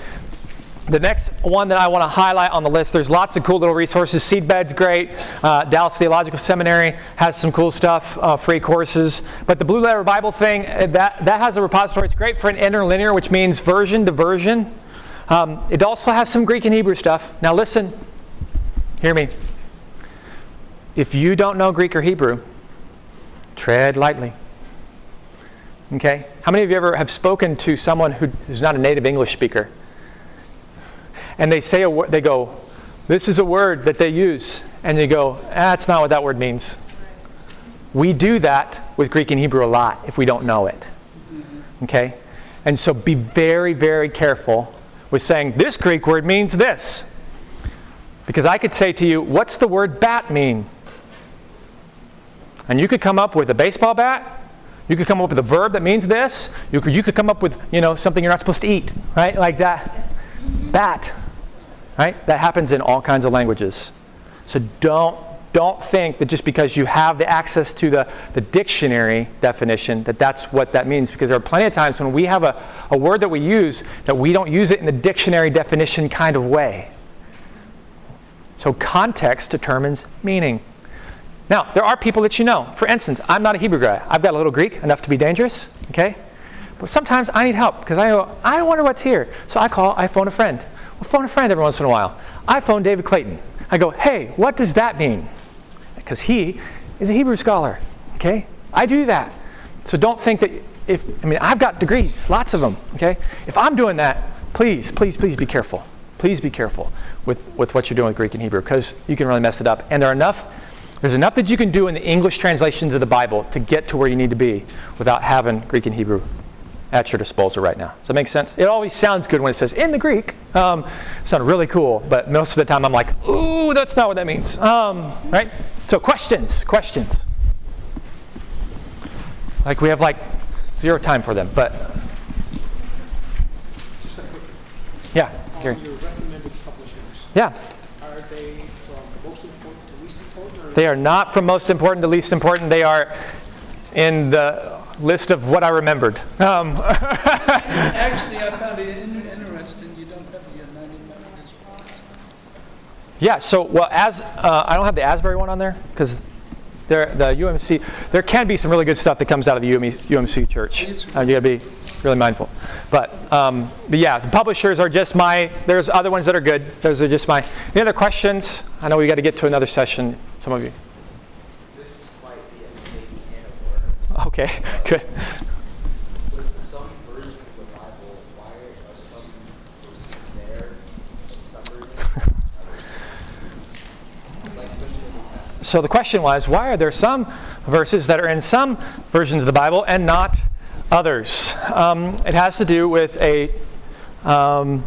The next one that I want to highlight on the list, there's lots of cool little resources. Seedbed's great. Uh, Dallas Theological Seminary has some cool stuff, uh, free courses. But the Blue Letter Bible thing, uh, that, that has a repository. It's great for an interlinear, which means version to version. Um, it also has some Greek and Hebrew stuff. Now listen, hear me. If you don't know Greek or Hebrew, tread lightly. Okay? How many of you ever have spoken to someone who is not a native English speaker? And they say a word, they go, this is a word that they use, and they go, ah, that's not what that word means. We do that with Greek and Hebrew a lot if we don't know it. Okay? And so be very, very careful with saying, this Greek word means this. Because I could say to you, what's the word bat mean? And you could come up with a baseball bat. You could come up with a verb that means this. You could, you could come up with, you know, something you're not supposed to eat, right? Like that. Bat. Right? That happens in all kinds of languages. So don't don't think that just because you have the access to the, the dictionary definition that that's what that means because there are plenty of times when we have a, a word that we use that we don't use it in the dictionary definition kind of way. So context determines meaning. Now there are people that you know. For instance i'm not a hebrew guy. I've got a little greek enough to be dangerous okay? But sometimes i need help because i know i wonder what's here. So i call i phone a friend I'll phone a friend every once in a while. I phone David Clayton. I go, hey, what does that mean? Because he is a Hebrew scholar. Okay? I do that. So don't think that if, I mean, I've got degrees, lots of them. Okay? If I'm doing that, please, please, please be careful. Please be careful with, with what you're doing with Greek and Hebrew because you can really mess it up. And there are enough, there's enough that you can do in the English translations of the Bible to get to where you need to be without having Greek and Hebrew at your disposal right now. Does that make sense? It always sounds good when it says in the Greek. Um, it sounds really cool, but most of the time I'm like, ooh, that's not what that means. Um, right? So questions, questions. Like we have like zero time for them, but Just a quick, yeah, Gary. your recommended publishers, Yeah, are they from most important to least important? or- they are not from most important to least important. They are in the list of what I remembered. Um, [LAUGHS] Actually, I found it in- interesting, you don't have the United Methodist. Yeah, so, well, as uh, I don't have the Asbury one on there because there, the UMC, there can be some really good stuff that comes out of the UMC, UMC church. Uh, you gotta be really mindful. But, um, but yeah, the publishers are just my, there's other ones that are good. Those are just my, any other questions? I know we got to get to another session, some of you. New good. So the question was, why are there some verses that are in some versions of the Bible and not others? Um, it has to do with a um,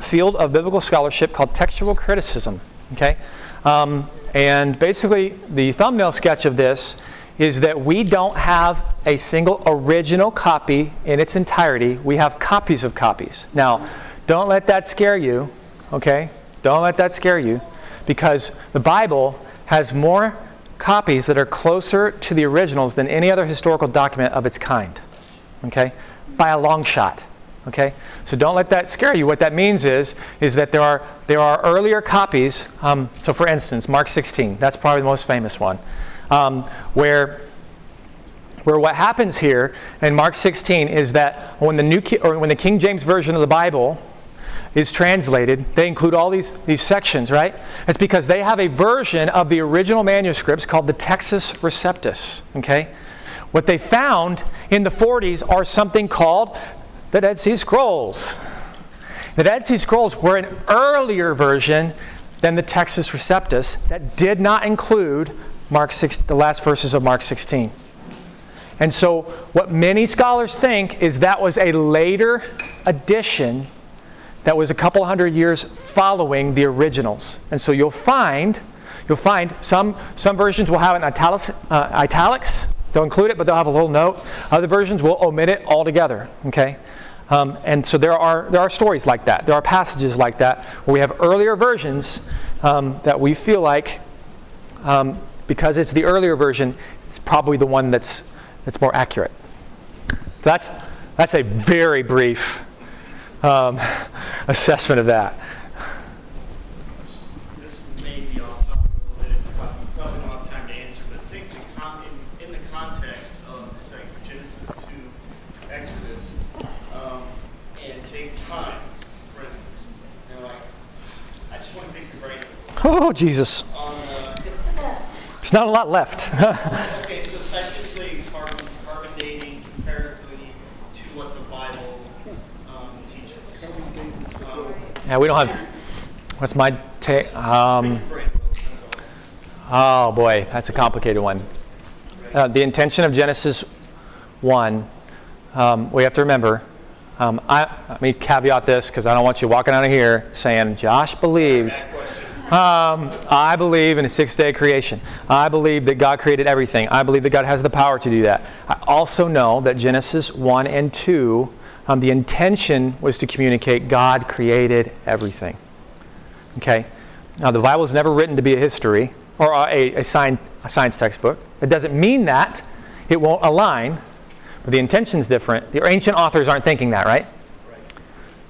field of biblical scholarship called textual criticism. Okay, um, and basically the thumbnail sketch of this is that we don't have a single original copy in its entirety. We have copies of copies. Now, don't let that scare you. Okay, don't let that scare you, because the Bible has more copies that are closer to the originals than any other historical document of its kind. Okay? By a long shot. Okay? So don't let that scare you. What that means is, is that there are, there are earlier copies. Um, so for instance, Mark 16, that's probably the most famous one, um, where where what happens here in Mark 16 is that when the new Ki- or when the King James version of the Bible is translated, they include all these, these sections, right? It's because they have a version of the original manuscripts called the Textus Receptus, okay? What they found in the 40s are something called the Dead Sea Scrolls. The Dead Sea Scrolls were an earlier version than the Textus Receptus that did not include Mark 6, the last verses of Mark 16. And so, what many scholars think is that was a later addition that was a couple hundred years following the originals. And so you'll find, you'll find some some versions will have an italics, uh, italics They'll include it, but they'll have a little note. Other versions will omit it altogether. Okay, um, and so there are there are stories like that. There are passages like that where we have earlier versions um, that we feel like um, because it's the earlier version, it's probably the one that's that's more accurate. So that's that's a very brief um, assessment of that. This may be off topic a little bit, probably probably don't have time to answer, but take the con, in, in the context of, say, Genesis to Exodus, um, and take time, for instance, and like, I just want to pick your brain Oh Jesus, there's not a lot left. [LAUGHS] okay, so technically carbon, carbon dating comparatively to what the Bible, um, teaches. Um, yeah, we don't have. What's my take? Um, pick your brain, that's all. Oh boy, that's a complicated one. Uh, the intention of Genesis 1, um, we have to remember. Um, I, let me caveat this because I don't want you walking out of here saying, Josh believes. Um, I believe in a six day creation. I believe that God created everything. I believe that God has the power to do that. I also know that Genesis 1 and 2, um, the intention was to communicate God created everything. Okay? Now, the Bible is never written to be a history or a, a, science, a science textbook. It doesn't mean that. It won't align, but the intention's different. The ancient authors aren't thinking that, right?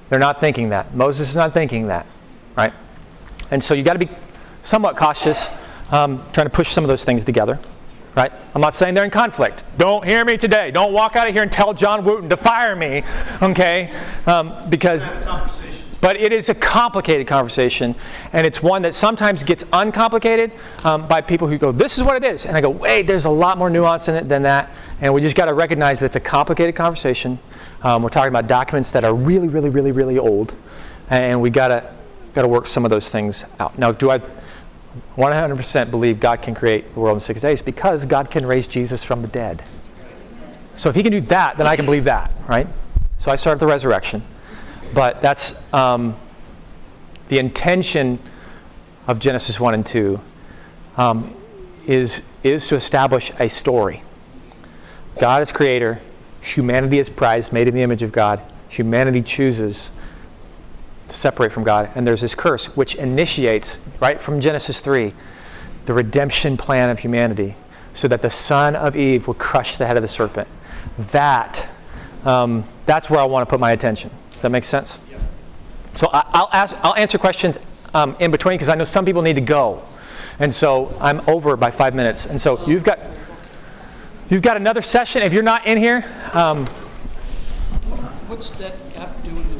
They're not thinking that. Moses is not thinking that, right? And so you got to be somewhat cautious um, trying to push some of those things together, right? I'm not saying they're in conflict. Don't hear me today. Don't walk out of here and tell John Wooten to fire me, okay? Um, because but it is a complicated conversation, and it's one that sometimes gets uncomplicated um, by people who go, This is what it is. And I go, Wait, there's a lot more nuance in it than that. And we just got to recognize that it's a complicated conversation. Um, we're talking about documents that are really, really, really, really old, and we got to got to work some of those things out. Now, do I 100% believe God can create the world in six days? Because God can raise Jesus from the dead. So if He can do that, then I can believe that, right? So I start the resurrection. But that's um, the intention of Genesis 1 and 2 um, is, is to establish a story. God is creator, humanity is prized, made in the image of God. Humanity chooses separate from God, and there's this curse which initiates, right from Genesis 3, the redemption plan of humanity so that the son of Eve will crush the head of the serpent. That, um, that's where I want to put my attention. Does that make sense? So I, I'll ask, I'll answer questions um, in between because I know some people need to go, and so I'm over by five minutes. And so you've got you've got another session. If you're not in here, um, What's that app doing the recording?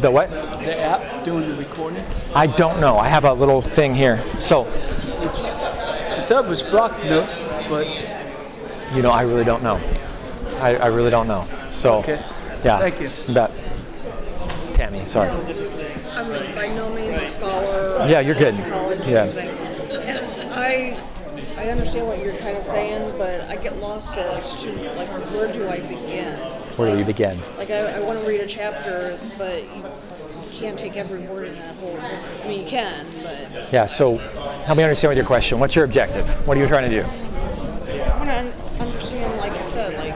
The what? The app doing the recording? I don't know. I have a little thing here. So It's, I thought it was Flocknote, but you know, I really don't know. I, I really don't know. So Okay. yeah. Thank you. Bet. Tammy, sorry. I'm by no means a scholar. Yeah, you're good. College Yeah. I, I understand what you're kind of saying, but I get lost as to like where do I begin? Where do you begin? Like I, I want to read a chapter, but you can't take every word in that whole. I mean, you can, but Yeah. So help me understand with your question. What's your objective? What are you trying to do? I want to understand, like you said, like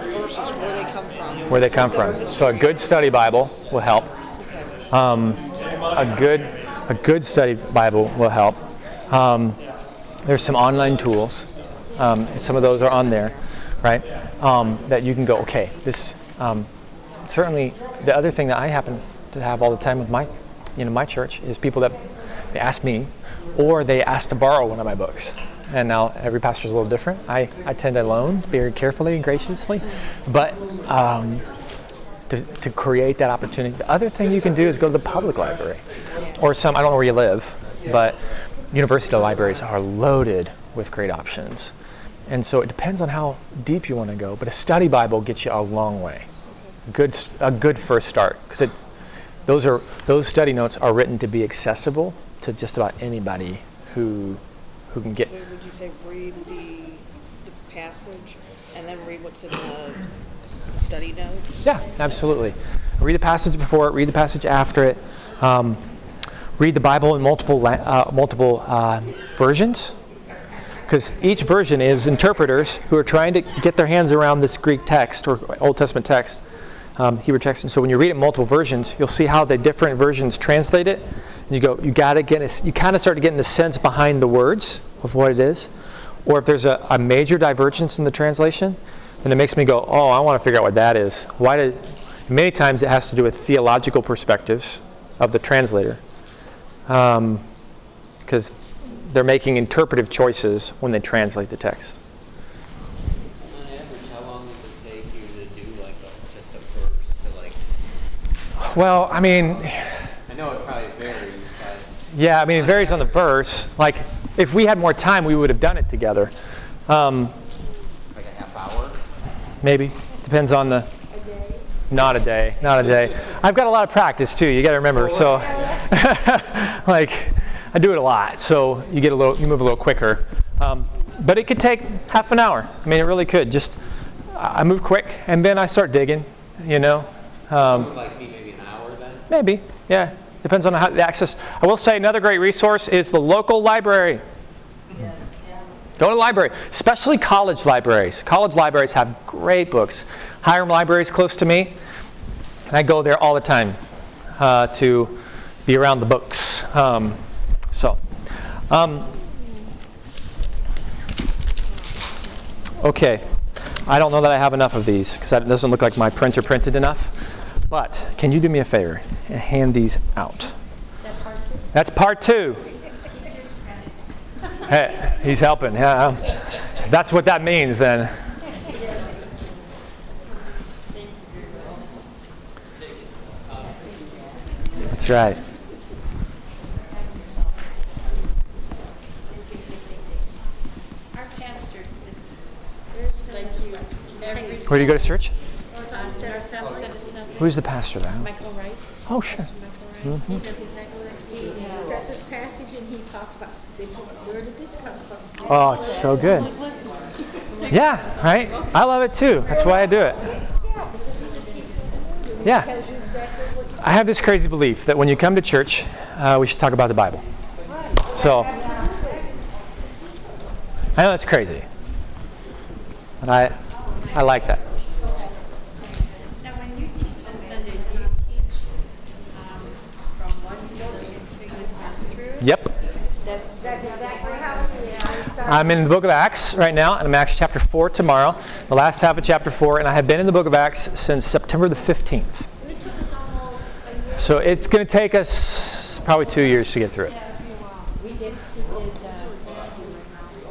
the verses where they come from. Where they come from. So a good study Bible will help. Okay. Um, a good a good study Bible will help. Um, there's some online tools. Um, some of those are on there, right? Um, that you can go. Okay, this um, certainly. The other thing that I happen to have all the time with my, you know, my church is people that they ask me, or they ask to borrow one of my books. And now every pastor is a little different. I, I tend to loan very carefully and graciously, but um, to, to create that opportunity. The other thing you can do is go to the public library or some, I don't know where you live, but university libraries are loaded with great options. And so it depends on how deep you want to go, but a study Bible gets you a long way. Good, a good first start because those are those study notes are written to be accessible to just about anybody who, who can get. So would you say read the, the passage and then read what's in the study notes? Yeah, absolutely. Read the passage before it. Read the passage after it. Um, read the Bible in multiple la- uh, multiple uh, versions. Because each version is interpreters who are trying to get their hands around this Greek text or Old Testament text, um, Hebrew text. And so when you read it multiple versions, you'll see how the different versions translate it. And you go, you got to get, a, you kind of start to get in the sense behind the words of what it is. Or if there's a, a major divergence in the translation, then it makes me go, oh, I want to figure out what that is. Why did? Many times it has to do with theological perspectives of the translator, because um, they're making interpretive choices when they translate the text. On average, how long does it take you to do like a, just a verse to like? Well, I mean, I know it probably varies, but yeah, I mean, it varies on the verse. Like, if we had more time, we would have done it together. Um, like a half hour. maybe depends on the. Not a day, not a day. I've got a lot of practice too. You got to remember. So, [LAUGHS] like, I do it a lot, so you get a little, you move a little quicker. Um, but it could take half an hour. I mean, it really could. Just I move quick, and then I start digging. You know, um, like maybe an hour then. maybe. Yeah, depends on how the access. I will say another great resource is the local library. Go to the library, especially college libraries. College libraries have great books. Hiram Library is close to me, and I go there all the time uh, to be around the books. Um, so, um, okay. I don't know that I have enough of these because it doesn't look like my printer printed enough. But can you do me a favor and hand these out? That's part two. Hey, he's helping. Yeah, that's what that means then. That's right. Our pastor is like you. Every Where do you go to church? Who's Who's the pastor there? Michael Rice? Oh, sure. Pastor Michael Rice. He does exactly what he does his passage and he talks about this is where did this come from? Oh, it's so good. [LAUGHS] Yeah, right? I love it too. That's why I do it. Yeah. I have this crazy belief that when you come to church, uh, we should talk about the Bible. So, I know that's crazy, but I, I like that. Now, when you teach on Sunday, do you teach um, from one building to the next through? Yep. That's, that's exactly how. I'm in the book of Acts right now, and I'm Acts chapter 4 tomorrow, the last half of chapter 4, and I have been in the book of Acts since September the 15th. So it's going to take us probably two years to get through it. We did, we did, uh,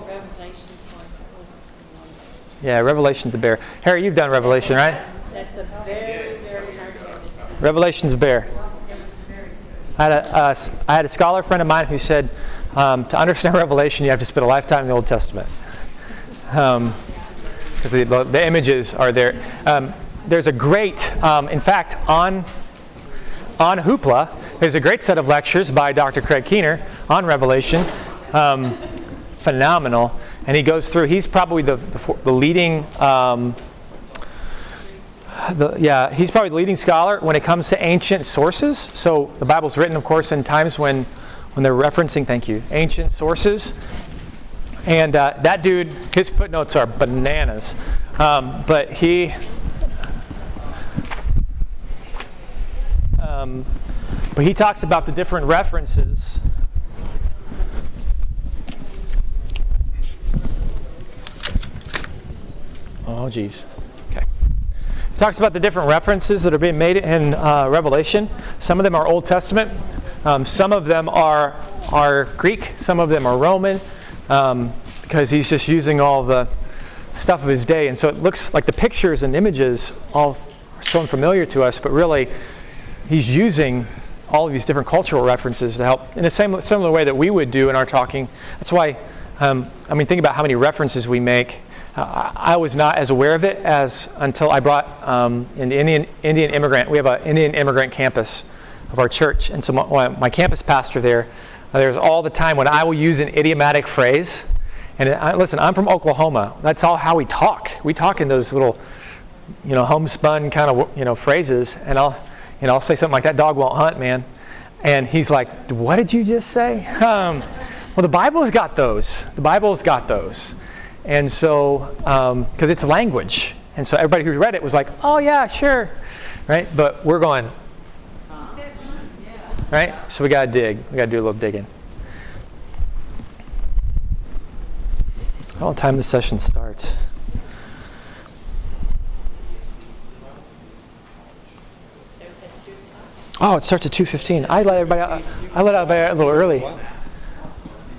Revelation for us. It was wonderful. Yeah, Revelation's a bear. Harry, you've done Revelation, right? That's a very, very hard. Revelation's a bear. I had a, uh, I had a scholar friend of mine who said um, to understand [LAUGHS] Revelation, you have to spend a lifetime in the Old Testament. Because the, the images are there. Um, there's a great, um, in fact, on, on Hoopla, there's a great set of lectures by Dr. Craig Keener on Revelation. Um, phenomenal. And he goes through, he's probably the, the, the leading um, the, yeah, he's probably the leading scholar when it comes to ancient sources. So the Bible's written, of course, in times when, when they're referencing, thank you, ancient sources. And uh, that dude, his footnotes are bananas. Um, but he, um, but he talks about the different references. Oh. Okay. It talks about the different references that are being made in uh, Revelation. Some of them are Old Testament. Um, some of them are are Greek. Some of them are Roman, um, because he's just using all the stuff of his day. And so it looks like the pictures and images all are so unfamiliar to us, but really, he's using all of these different cultural references to help in the same similar way that we would do in our talking. That's why, um, I mean, think about how many references we make. Uh, I was not as aware of it as until I brought um, an Indian Indian immigrant. We have an Indian immigrant campus of our church, and so my, my campus pastor there, uh, there's all the time when I will use an idiomatic phrase. And I, listen, I'm from Oklahoma. That's all how we talk. We talk in those little, you know, homespun kind of you know phrases, and I'll, you know, I'll say something like that dog won't hunt, man, and he's like, what did you just say? [LAUGHS] Um, Well, the Bible's got those. The Bible's got those. And so, um, because it's language. And so everybody who read it was like, oh, yeah, sure. Right? But we're going, right? So we got to dig. We got to do a little digging. What time the session starts. Oh, it starts at 2:15. I let everybody out, I let out a little early.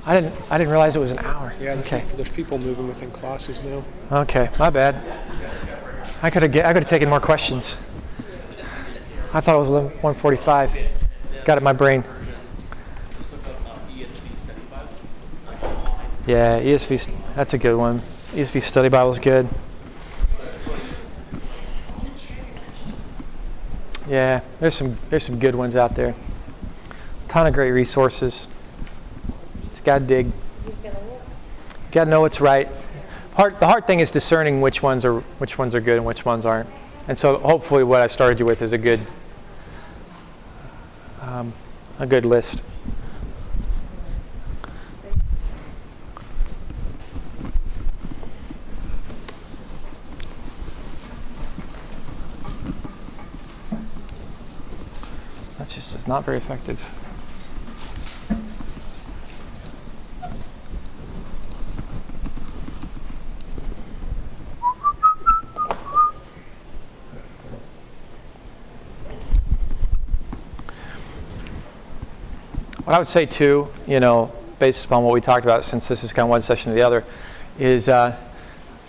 I didn't I didn't realize it was an hour. Yeah, Okay. there's people moving within classes now. Okay, my bad. I could have I could have taken more questions. I thought it was 11 145. Got it in my brain. Yeah, ESV. That's a good one. ESV Study Bible is good. Yeah, there's some there's some good ones out there. A Ton of great resources. Just gotta dig. You Gotta know what's right. Hard, the hard thing is discerning which ones are which ones are good and which ones aren't. And so hopefully what I started you with is a good um, a good list. That's just not very effective. I would say too, you know, based upon what we talked about, since this is kind of one session to the other, is uh,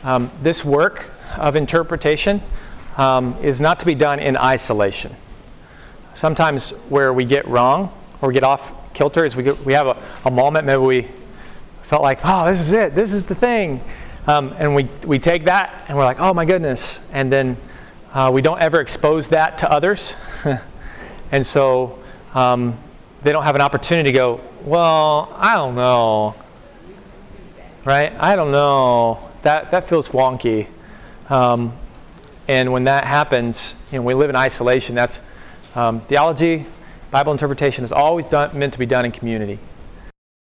um, this work of interpretation um, is not to be done in isolation. Sometimes where we get wrong or get off kilter is we, get, we have a, a moment, maybe we felt like, oh, this is it, this is the thing. Um, and we, we take that and we're like, oh my goodness. And then uh, we don't ever expose that to others. [LAUGHS] and so um, they don't have an opportunity to go, well, I don't know. Right? I don't know. That, that feels wonky. Um, and when that happens, you know, we live in isolation. That's um, theology, Bible interpretation is always done, meant to be done in community.